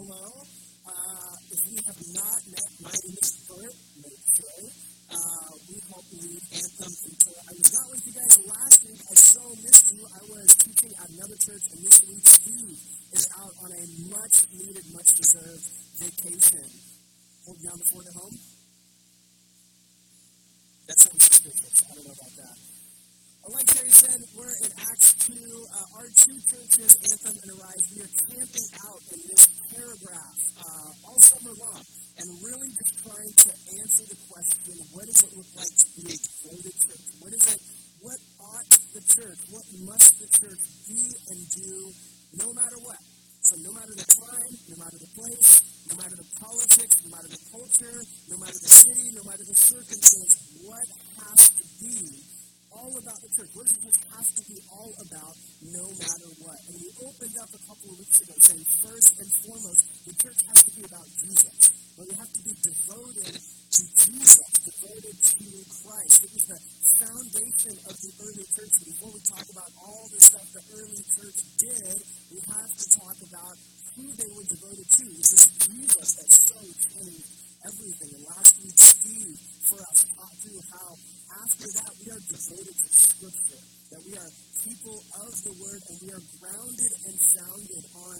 hello. Uh, if you have not met, my name is Bert McKay. Uh, we help lead Anthem until I was not with you guys last week. I so missed you. I was teaching at another church, and this week Steve is out on a much needed, much deserved vacation. Down the fort at home? That sounds suspicious. I don't know about that. Like Terry said, we're in Acts 2. Uh, our two churches, Anthem and Arise, we are camping out in this paragraph uh, all summer long and really just trying to answer the question what does it look like to be a devoted church? What is it? What ought the church? What must the church be and do no matter what? So, no matter the time, no matter the place, no matter the politics, no matter the culture, no matter the city, no matter the circumstance, what has to be all about the church? What does it have to be all about no matter what? And we opened up a couple of weeks ago saying, first and foremost, the church has to be about Jesus. But we have to be devoted to Jesus, devoted to Christ. It was the foundation of the early church. And before we talk about all the stuff the early church did, we have to talk about who they were devoted to. It was this Jesus that so changed everything. And last week, Steve, for us, taught through how to Scripture, that we are people of the Word, and we are grounded and founded on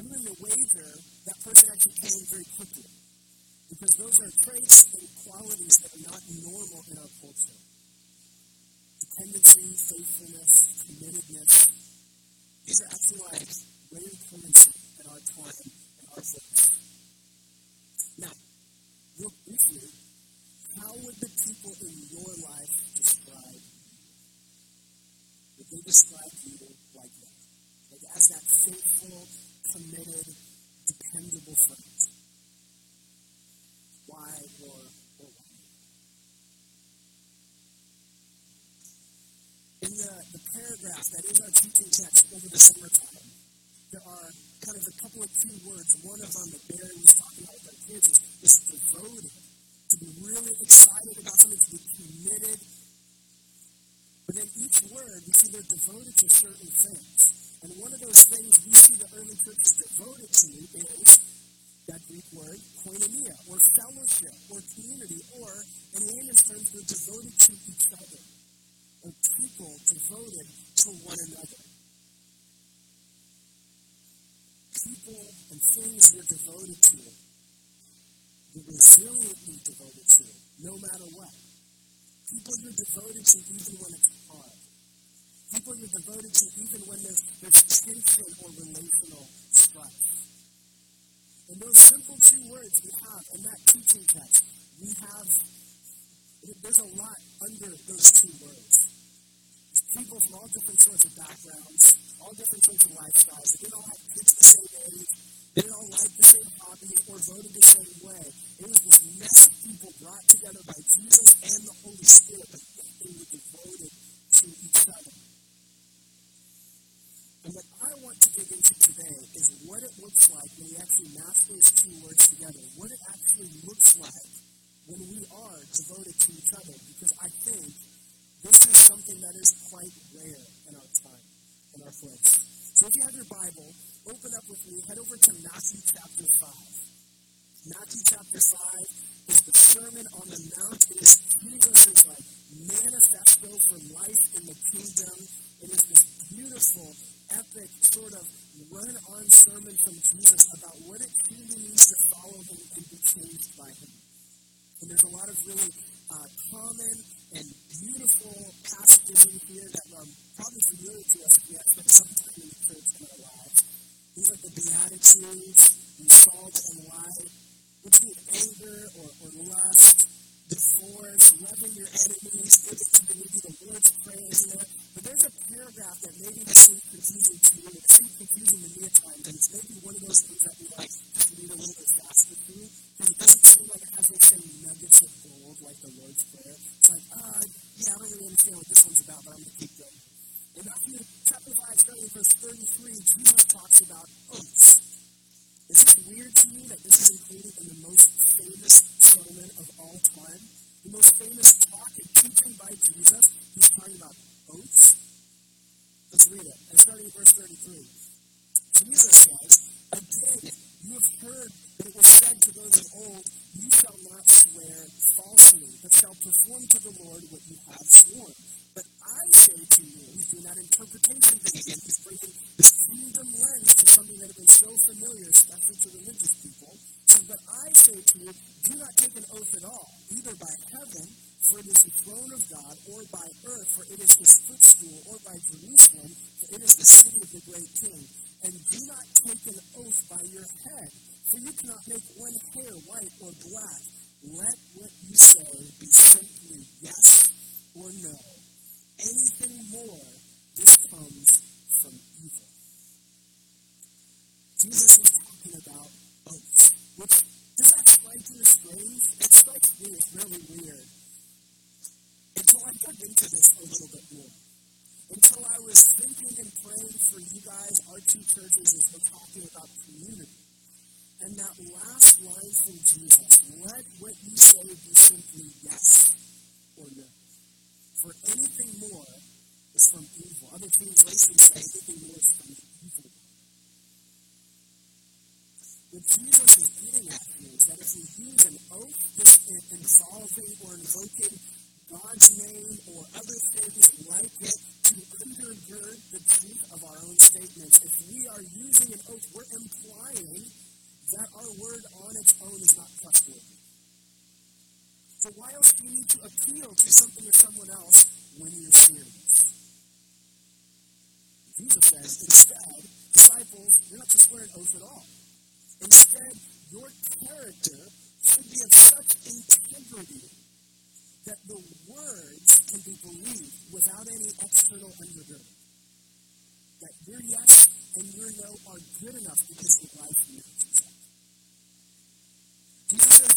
I'm going to wager that person actually came very quickly. Because those are traits and qualities that are not normal in our culture. Dependency, faithfulness, committedness. These are actually like rare currency in our time and our place. Now, real briefly, how would the people in your life describe you? Would they describe you like that? Like as that faithful, committed, dependable friend? why or, or why. In the, the paragraph that is our teaching text over the summertime, there are kind of a couple of key words. One of them that Barry was talking about with our kids is, is devoted, to be really excited about something, to be committed. But then each word, we see they're devoted to certain things. And one of those things we see the early church is devoted to is that Greek word, koinonia, or fellowship, or community, or in layman's terms, they're devoted to each other, or people devoted to one another. People and things you're devoted to, you're resiliently devoted to, no matter what. People you're devoted to even when it's. People you're devoted to even when there's, there's tension or relational strife. And those simple two words we have in that teaching text, we have, there's a lot under those two words. There's people from all different sorts of backgrounds, all different sorts of lifestyles. They didn't all have kids the same age. They didn't all like the same hobbies or voted the same way. It was this mess of people brought together by Jesus and the Holy Spirit, they were devoted what it looks like when we actually match those two words together. What it actually looks like when we are devoted to each other. Because I think this is something that is quite rare in our time, in our place. So if you have your Bible, open up with me, head over to Matthew chapter 5. Matthew chapter 5 is the Sermon on the Mount. It is Jesus' like manifesto for life in the kingdom. It is this beautiful, epic sort of run-on sermon from Jesus about what it truly means to follow him and be changed by him. And there's a lot of really uh, common and beautiful passages in here that are probably familiar to us if we have spent some time in the church in our lives. These are the Beatitudes, and salt and light, which mean anger or, or lust, divorce, loving your enemies, giving to maybe the Lord's Prayer, isn't there? But that maybe has seemed confusing more,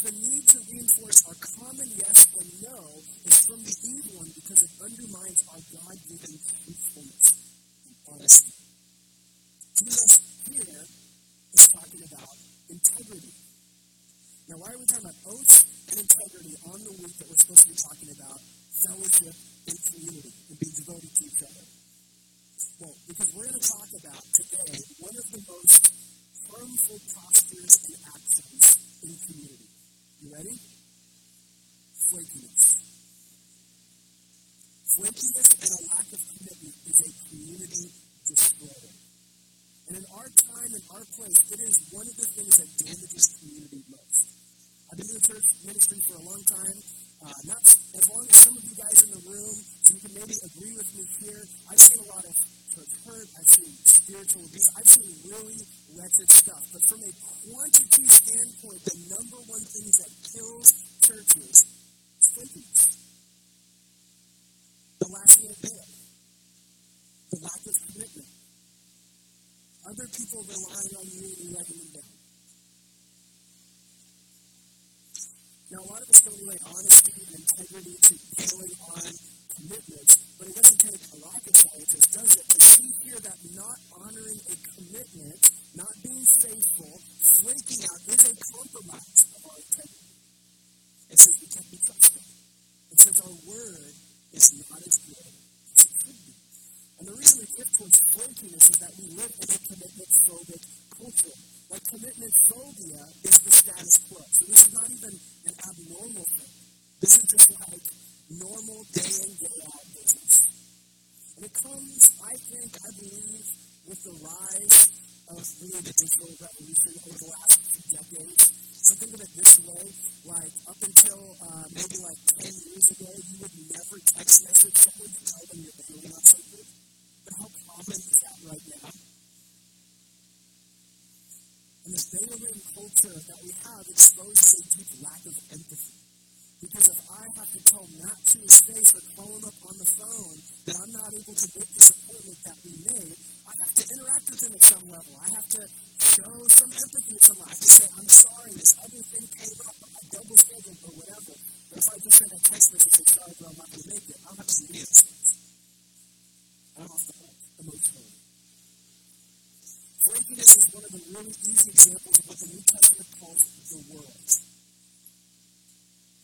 the need to reinforce our common yes and no is from the evil one because it undermines our God given truthfulness and honesty. Jesus here is talking about integrity. Now, why are we talking about oaths and integrity on the week that we're supposed to be talking about fellowship and community and being devoted to each other? Well, because we're going to talk about today one of the most harmful postures and actions in community. You ready? Flakiness. Flakiness and a lack of commitment is a community destroyer. And in our time and our place, it is one of the things that damages community most. I've been in the church ministry for a long time. Uh, not as long as some of you guys in the room, so you can maybe agree with me here. I've seen a lot of church hurt. I've seen spiritual abuse. I've seen really wretched stuff. But from a quantity standpoint, the number one thing that kills churches is. The last little bit. The lack of commitment. Other people relying on you and letting them down. Now, a lot of us don't relate honesty and integrity to killing on commitments, but it doesn't take a rocket scientist, does it,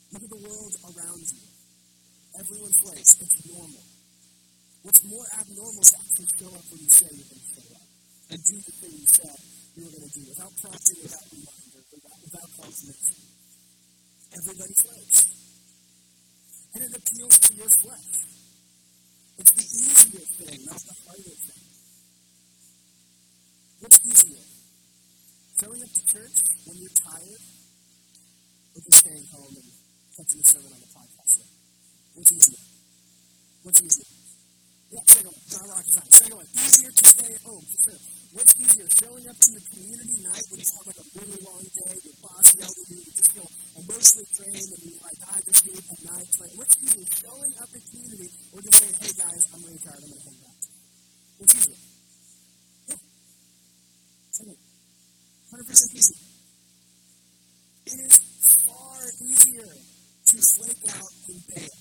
Look at the world around you. Everyone's flakes. It's normal. What's more abnormal is actually show up when you say you're going to show up and do the thing you said you were going to do without prompting, without reminder, without, without confirmation. Everybody flakes. And it appeals to your flesh. It's the easier thing, not the harder thing. What's easier? Showing up to church when you're tired or just staying home and sermon on the podcast? What's easier? What's easier? Yeah, second one. Rock out. Second one. Easier to stay at home. For sure. What's easier? Showing up to the community night when you have like a really long day, your boss yelled at you, you just feel emotionally drained, and you're like, I just need a night play. What's easier? Showing up in community or just saying, hey guys, I'm really tired, I'm going to hang out. What's easier? Yeah. Second. 100% easier. To flake out and bail.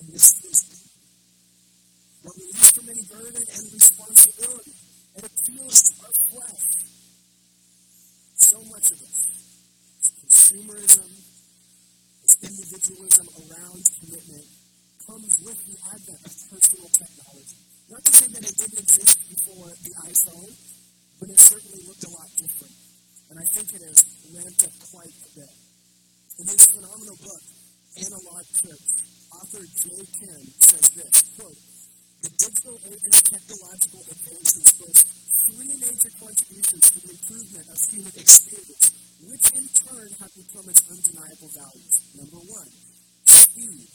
And this is we're released from any burden and responsibility. It appeals to our flesh. So much of it is consumerism, this individualism around commitment comes with the advent of personal technology. Not to say that it didn't exist before the iPhone, but it certainly looked a lot different. And I think it has ramped up quite a bit. In his phenomenal book, Analog Church, author Jay Kim says this, quote, the digital age's technological advances boast three major contributions to the improvement of human experience, which in turn have become its undeniable values. Number one, speed.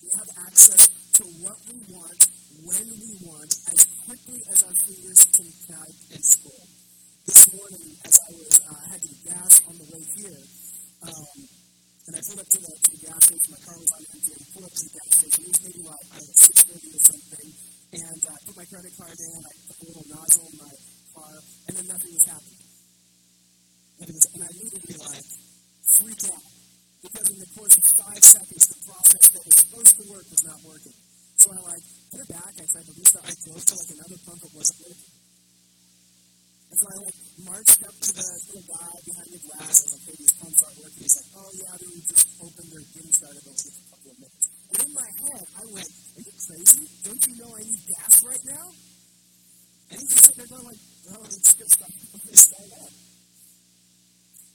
We have access to what we want, when we want, as quickly as our fingers can type and scroll. This morning, as I was, uh, had to gas on the way here, um, and uh, I pulled up to the, to the gas station. My car was on empty. I pulled up to the gas station. It was maybe like six thirty or something. And I uh, put my credit card in. I uh, put a little nozzle in my uh, car, and then nothing was happening. And, was, and I immediately like freaked out because in the course of five seconds, the process that was supposed to work was not working. So I like put it back. I tried to restart. I drove to like another pump. It wasn't working. And so I like marched up to the little guy behind the glass. I was like, hey, these pumps aren't working. He's like, oh yeah, they just opened their getting started. They'll take a couple of minutes. And in my head, I went, are you crazy? Don't you know I need gas right now? And he's just sitting there going like, oh, it's good stuff. Start up.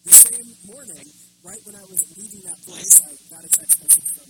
The same morning, right when I was leaving that place, I got a text message from,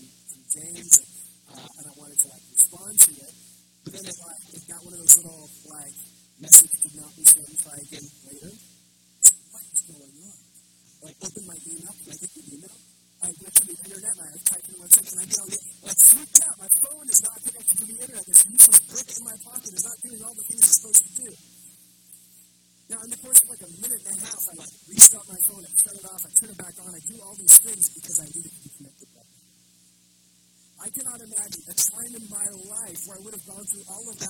all of that.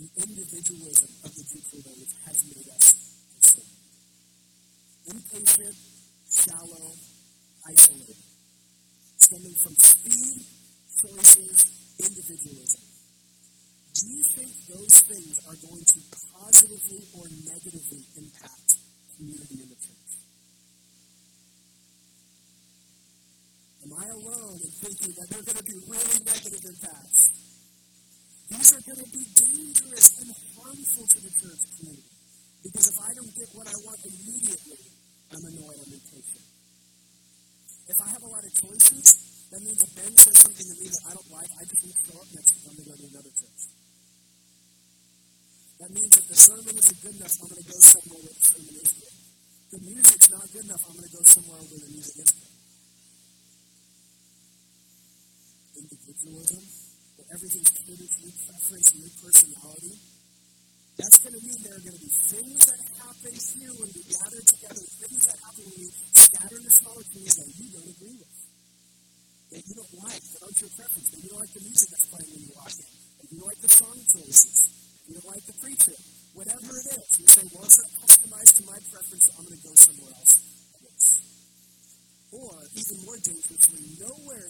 the individualism of the digital age has made us conservative. Impatient, shallow, isolated. Stemming from speed, choices, individualism. Do you think those things are going to positively or negatively impact community in the church? Am I alone in thinking that they're going to be really negative impacts? These are going to be dangerous and harmful to the church community. Because if I don't get what I want immediately, I'm annoyed, I'm impatient. If I have a lot of choices, that means if Ben says something to me that I don't like, I just need to show up next week. I'm going to go to another church. That means if the sermon isn't good enough, I'm going to go somewhere where the sermon is good. If the music's not good enough, I'm going to go somewhere where the music is good. Individualism that everything's catered for your preference and your personality, that's going to mean there are going to be things that happen here when we gather together, things that happen when we scatter into smaller communities that you don't agree with, that you don't like, that aren't your preference, that you don't like the music that's playing when you walk in, that you don't like the song choices, you don't like the preacher, whatever it is. You say, well, it's not customized to my preference, so I'm going to go somewhere else. Or, even more dangerously, nowhere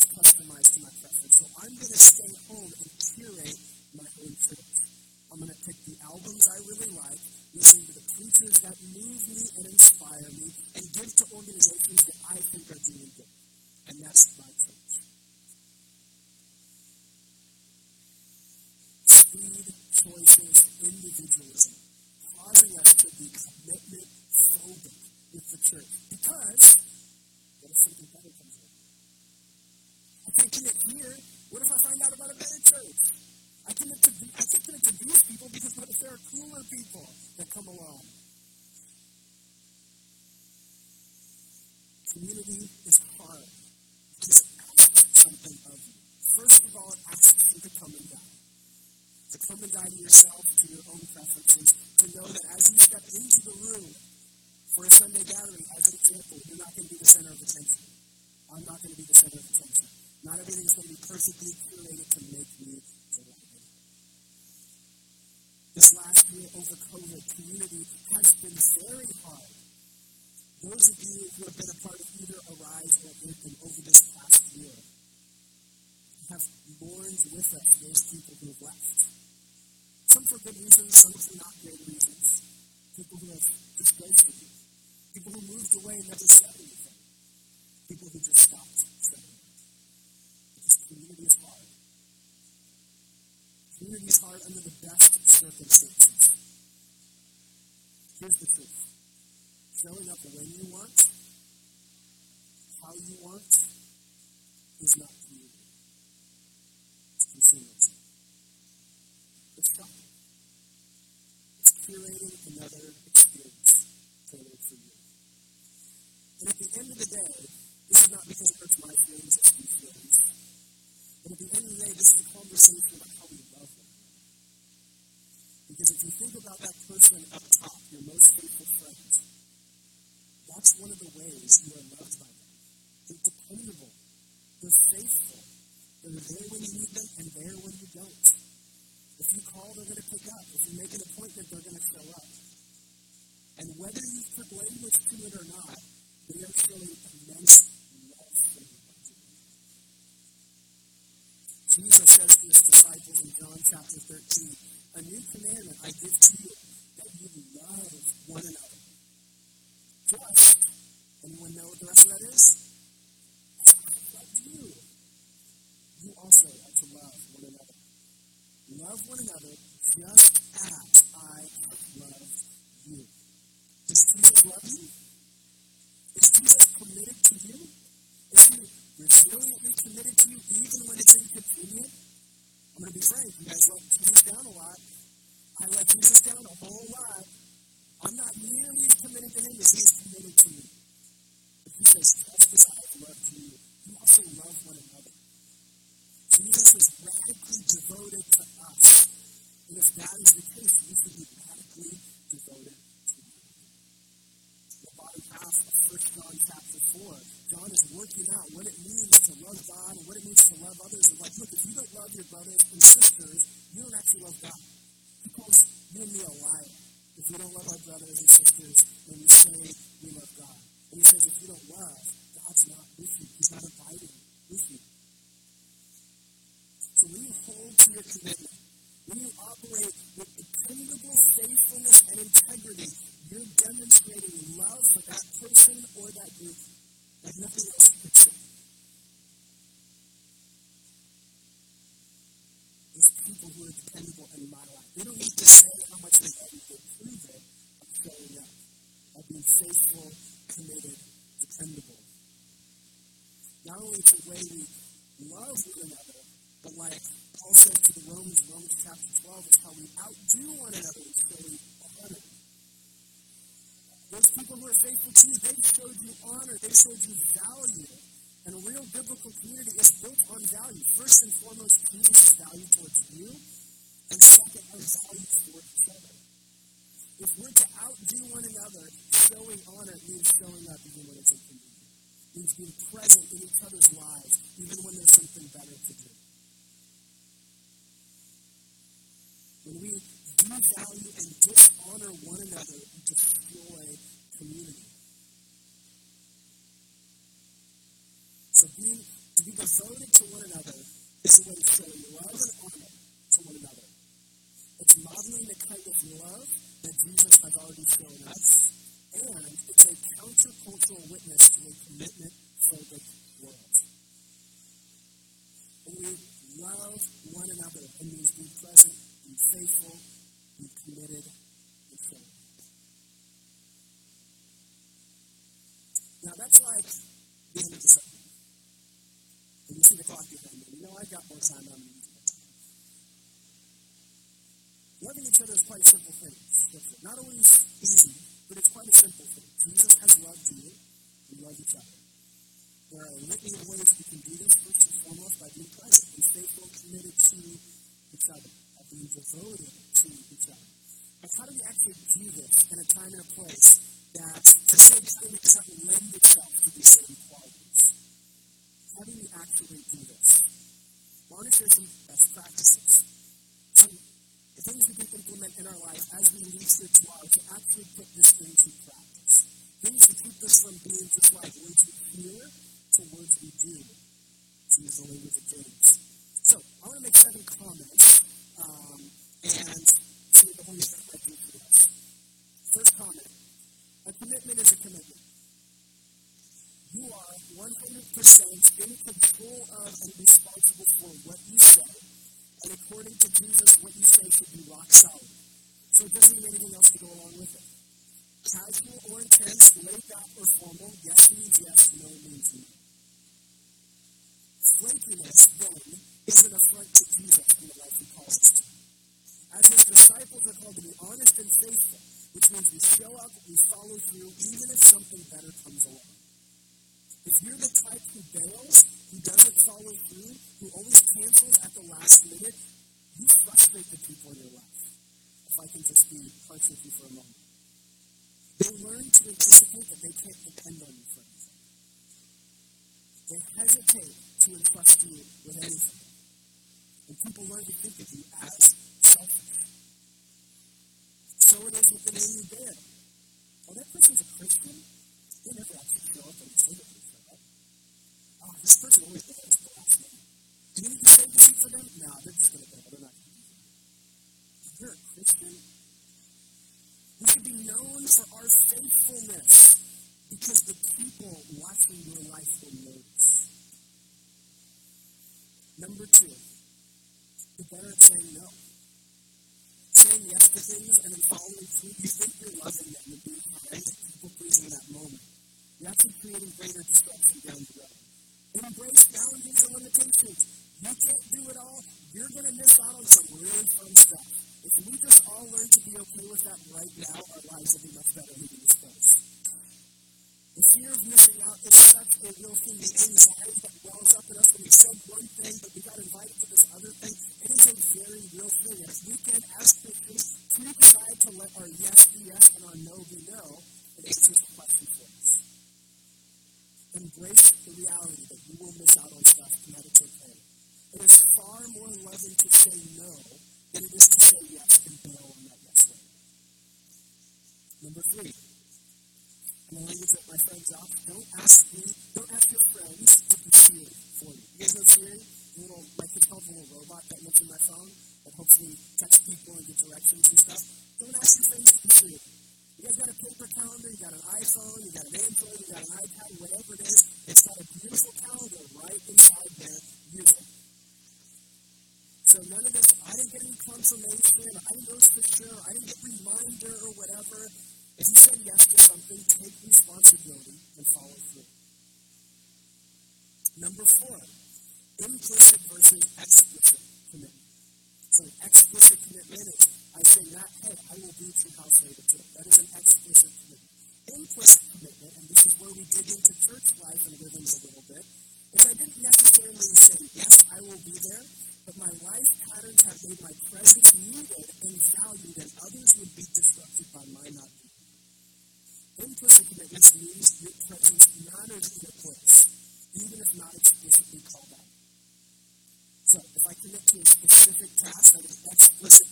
possibly also are to love one another. Love one another just being faithful, committed, dependable. Not only it's a way we love one another, but like Paul said to the Romans Romans chapter 12, it's how we outdo one another in showing honor. Those people who are faithful to you, they showed you honor, they showed you value. And a real biblical community is built on value. First and foremost, Jesus' is value towards you, and second, our value for each other. If we're to outdo one another, showing honor means showing up even when it's inconvenient. It means being present in each other's lives, even when there's something better to do. When we devalue and dishonor one another, we destroy community. So being to be devoted to one another is a way of showing love and honor to one another. It's modeling the kind of love that Jesus has already shown us. And it's a countercultural witness to a commitment phobic world. When we love one another, it means be present, being faithful, being committed, and showing. Now that's like the of the sermon. And you see the clock behind me. You know I've got more time on me. Loving each other is quite a simple thing. Not always easy, but it's quite a simple thing. Jesus has loved you. We love each other. There are a litany of ways we can do this. First and foremost, by being present, being faithful, committed to each other, by being devoted to each other. But how do we actually do this in a time and a place that, to say time doesn't lend itself to these same qualities? How do we actually do this? I want to share some best practices. In our life as we lead spirituality to actually put this into practice. Things to keep us from being just like words we hear to words we do. To use the language of James. So, I want to make seven comments um, and see what the Holy Spirit might do for us. First comment a commitment is a commitment. You are 100% in control of and responsible for what you say and according to Jesus, what you say should be rock solid. So it doesn't need anything else to go along with it. Casual or intense, laid back or formal, yes means yes, no means no. Flakiness, then, is an affront to Jesus in the life he calls us to. As his disciples are called to be honest and faithful, which means we show up, we follow through, even if something better comes can't depend on you for anything. They hesitate to entrust you with anything. And people learn to think of you as selfish. So it is with the name you bear. Oh, that person's a Christian? They never actually show up and say that they show up. Oh, this person always bears the last name. Do you need to save the seat for them? No, they're just going to bail. They're not going to that. You're a Christian. We should be known for our faithfulness because the people watching your life will notice. Number two, be better at saying no. Saying yes to things and then following through. You think you're loving them and being kind, to people pleasing in that moment. You're actually creating greater destruction down the road. Embrace boundaries and limitations. You can't do it all. You're going to miss out on some really fun stuff. If we just all learn to be okay with that right now, our lives will be much better leaving this place. The fear of missing out is such a real thing. The anxiety that wells up in us when we said one thing, but we got invited to this other thing. It is a very real thing. If that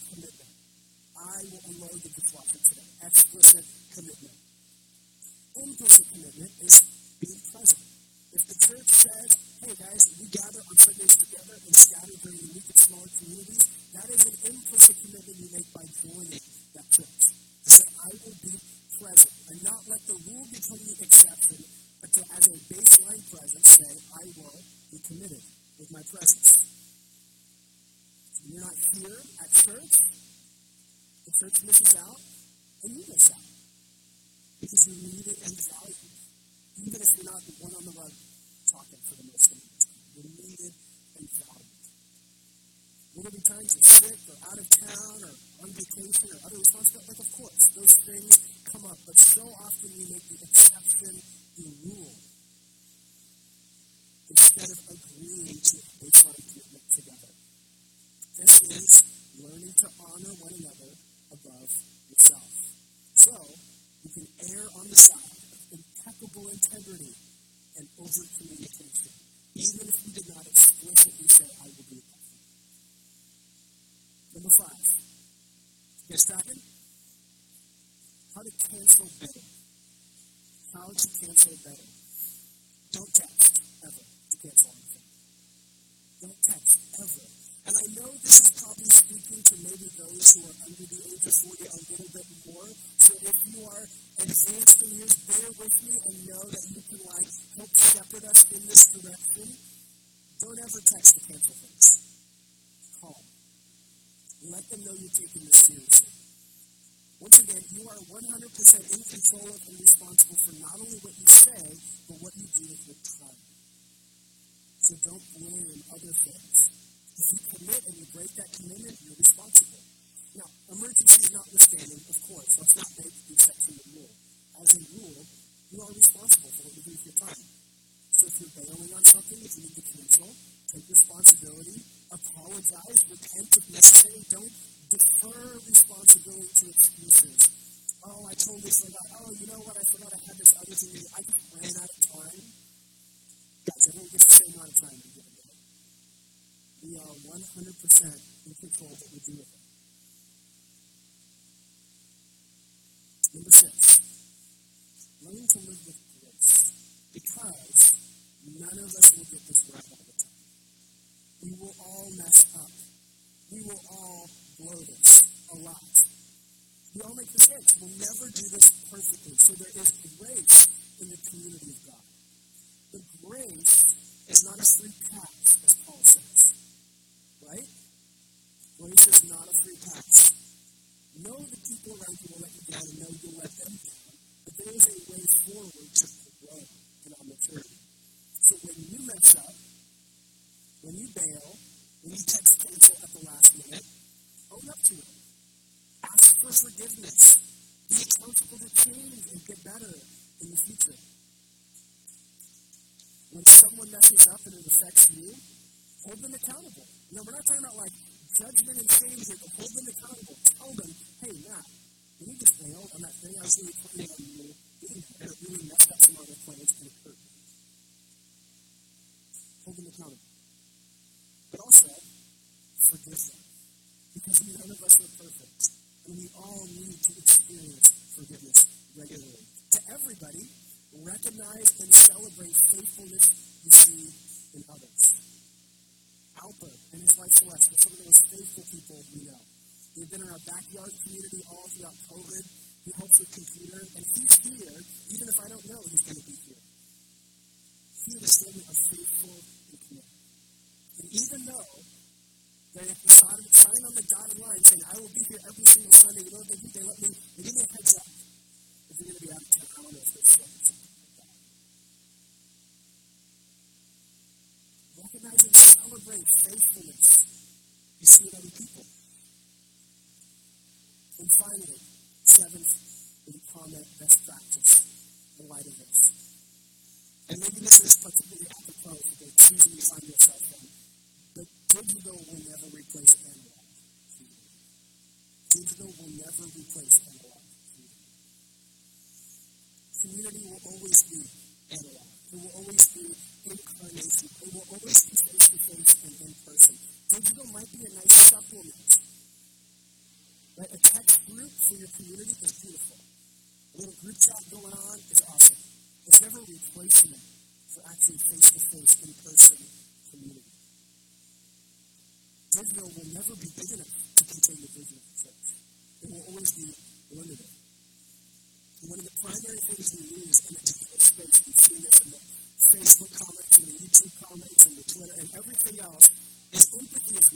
Tracking? How to cancel better. How to cancel better. Don't text ever to cancel anything. Don't text ever. And I know this is probably speaking to maybe those who are under the age of 40 a little bit more. So if you are advanced in years, bear with me and know that you can like help shepherd us in this direction. Don't ever text to cancel things. Let them know you're taking this seriously. Once again, you are 100% in control of and responsible for not only what you say, but what you do with your time. So don't blame other things. If you commit and you break that commitment, you're responsible. Now, emergencies notwithstanding, of course, let's not make the exception the rule. As a rule, you are responsible for what you do with your time. So if you're bailing on something, if you need to cancel, take responsibility, apologize, repent if necessary. Don't defer responsibility to excuses. Oh, I totally forgot. Oh, you know what? I forgot I had this other things. I just ran out of time. Guys, everyone gets the same amount of time. We are 100% in control of what we do with it. Number six, learn to live with grace. Because none of us will get this right all the time. We will all mess up. We will this a lot. We all make mistakes. We'll never do this perfectly. So there is grace in the community of God. But grace is not a free our backyard community all throughout COVID. He helps with computer, and he's here, even if I don't know he's going to be here. He his family are faithful and. And even though they have to sign on the dotted line saying, I will be here every single Sunday, you know what they do? They let me, they give me a heads up. If you're going to be out of town, I don't know if. Recognize and celebrate faithfulness you see in in light of this. And maybe this is particularly apropos for the season you find yourself in. But digital will never replace analog. Digital will never replace analog. Community will always be analog. It will always be incarnation. It will always be face to face and in person. Digital might be a nice supplement. Right? A text group for your community is beautiful. Little group chat going on is awesome. It's never a replacement for actually face to face, in person community. Digital will never be big enough to contain the vision of the church. It will always be limited. And one of the primary things we use in the digital space, we've seen this in the Facebook comments and the YouTube comments and the Twitter and everything else, is empathy is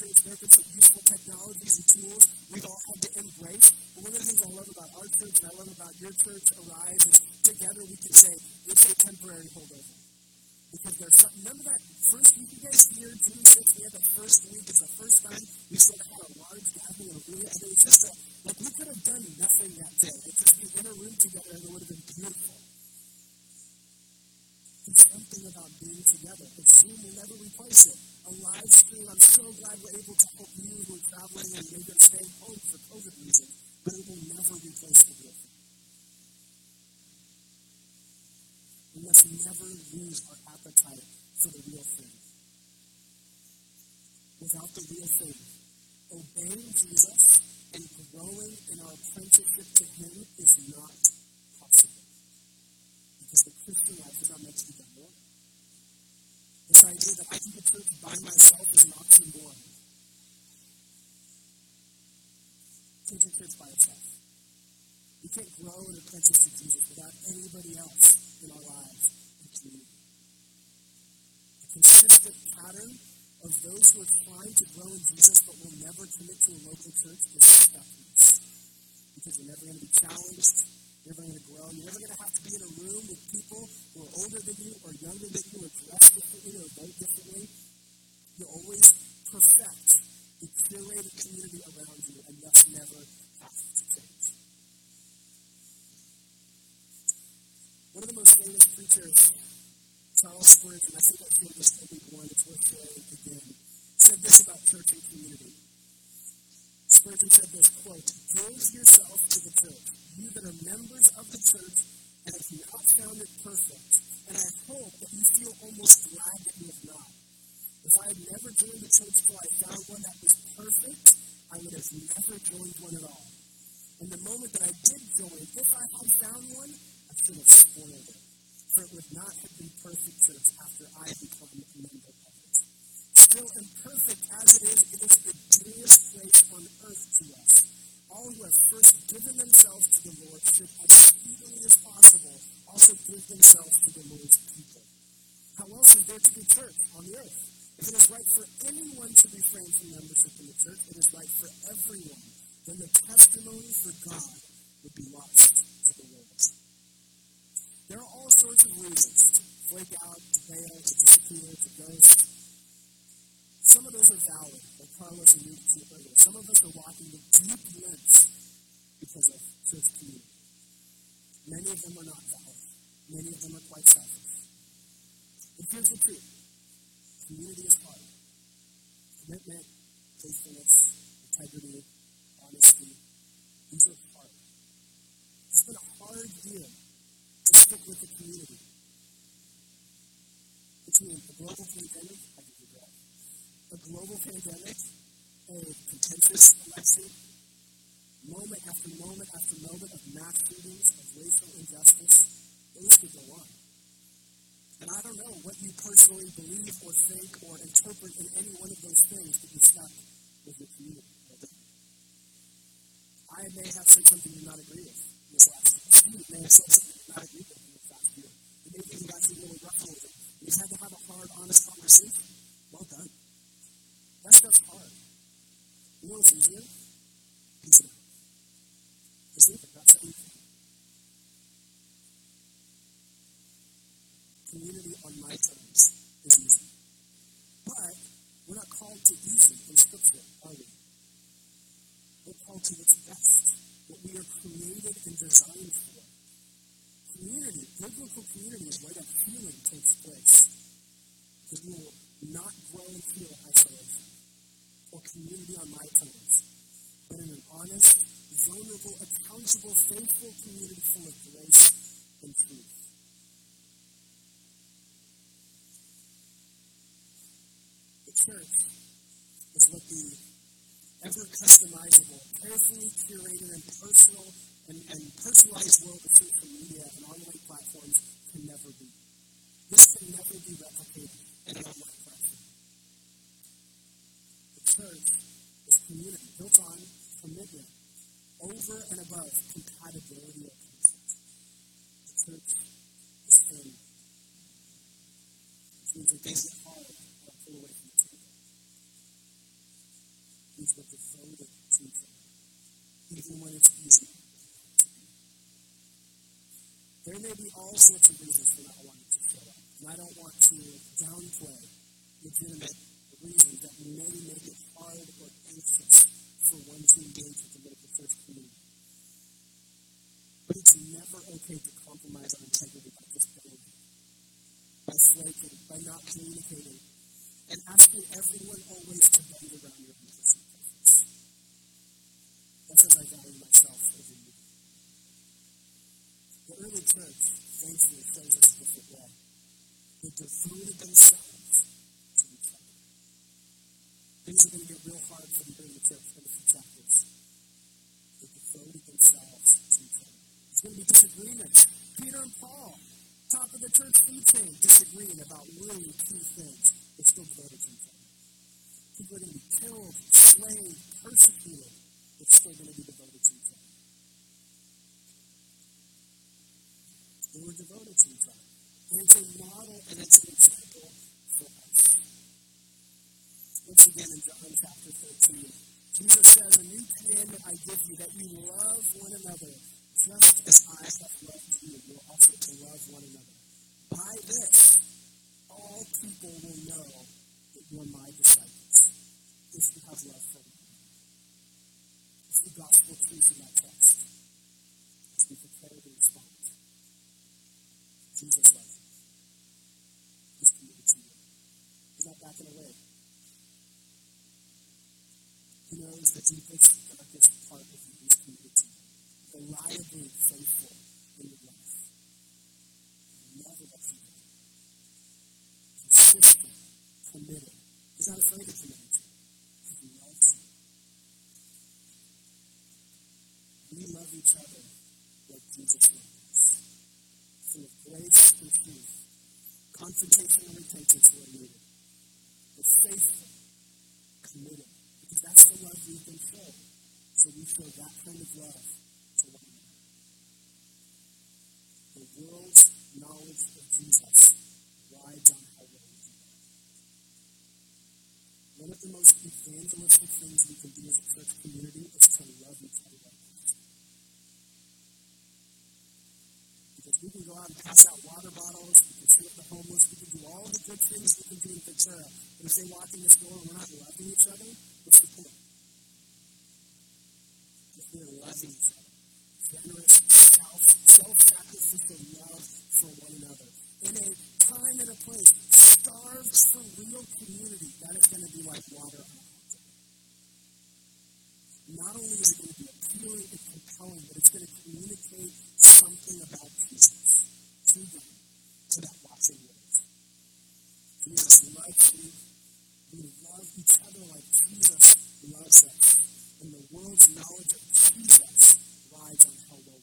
have been some useful technologies and tools we've all had to embrace. But one of the things I love about our church and I love about your church, Arise, is together we can say it's a temporary holdover. Because there's something, remember that first week in Jesus but will never commit to a local church is stuckness. Because you're never going to be challenged, you're never going to grow, you're never going to have to be in a room with people who are older than you or younger than you or dress differently or vote differently. You always perfect the curated community around you and thus never have to change. One of the most famous preachers, Charles Spurgeon, I think I shared this every one, it's worth sharing again, said this about church and community. Spurgeon said this, quote, Give yourself to the church, you that are members of the church and have not found it perfect. And I hope that you feel almost glad that you have not. If I had never joined the church till I found one that was perfect, I would have never joined one at all. And the moment that I did join, if I had found one, I should have spoiled it. For it would not have been perfect church after I had become a member Still imperfect as it is, it is the dearest place on earth to us. All who have first given themselves to the Lord should, as speedily as possible, also give themselves to the Lord's people. How else is there to be church on the earth? If it is right for anyone to refrain from membership in the church, it is right for everyone. Then the testimony for God would be lost to the world. There are all sorts of reasons to flake out, to bail, to disappear, to ghost. Some of those are valid, like Carlos alluded to earlier. Some of us are walking with deep limps because of church community. Many of them are not valid. Many of them are quite selfish. But here's the truth. Community is hard. Commitment, faithfulness, integrity, honesty, these are hard. It's been a hard year to stick with the community. Between a global pandemic, A global pandemic, a contentious election, moment after moment after moment of mass shootings, of racial injustice, the list could go on. And I don't know what you personally believe or think or interpret in any one of those things that you stuck with your community. I may have said something you not agree with this last year. Steve may have said something you not agree with this last year. And maybe you got some really rough with it. You had to have a hard, honest conversation. Well done. That stuff's hard. You know what's easier? Peace it out. Just leave it. That's it. Community on my terms is easy. But we're not called to easy in Scripture, are we? We're called to what's best, what we are created and designed for. Community, biblical community is where that healing takes place. Because we will not grow and feel isolation or community on my terms, but in an honest, vulnerable, accountable, faithful community full of grace and truth. The church is what the ever customizable, carefully curated, and personal and, and personalized world of social media and online platforms can never be. This can never be replicated in online platform. The church is community built on commitment over and above compatibility of concept. The church is family. Which means it it hard pull away from the table. It means we're devoted to each other, even when it's easy. There may be all sorts of reasons for not wanting to show up, and I don't want to downplay legitimate reasons that may make it hard or anxious for one to engage with the local church community. But it's never okay to compromise our integrity by bailing, by flaking, by not communicating, and asking everyone always to bend around your interests and preference. That says I value myself over you. The early church, thankfully, shows us a different way. They devoted themselves. Things are going to get real hard for the early church in a few chapters. They devoted themselves to each other. There's going to be disagreements. Peter and Paul, top of the church food chain, disagreeing about really key things. They're still devoted to each other. People are going to be killed, slain, persecuted. They're still going to be devoted to each other. They were devoted to each other. And it's a model and it's an example chapter 13, Jesus says, A new commandment I give you, that you love one another, just as I have loved you. You're also to love one another. By this, all people will know that you're my disciples, if you have love for one another. It's the gospel truth in that text. As we prepare to respond. Jesus loves you. He's committed to you. He's not backing away. He the deepest, darkest part of you is committed to you. Reliably faithful in your life. Never go. Consistent, committed. He's not afraid to commit to you. He loves you. We love each other like Jesus loved us. Full of grace and truth. Confrontation and repentance where needed. But faithful, committed. Because that's the love we've been shown. So we show that kind of love to one another. The world's knowledge of Jesus rides on how well we do that. One of the most evangelistic things we can do as a church community is to love each other. Because we can go out and pass out water bottles, we can feed the homeless, we can do all the good things we can do in Ventura. But if they walk in this door and we're not loving each other, If we're loving each other, generous, self, self-sacrificial love for one another. In a time and a place starved for real community, that is going to be like water. Not only is it going to be appealing and compelling, but it's going to communicate something about Jesus to them, to that watching world. Jesus loves you. We love each other like Jesus loves us. And the world's knowledge of Jesus rides on how well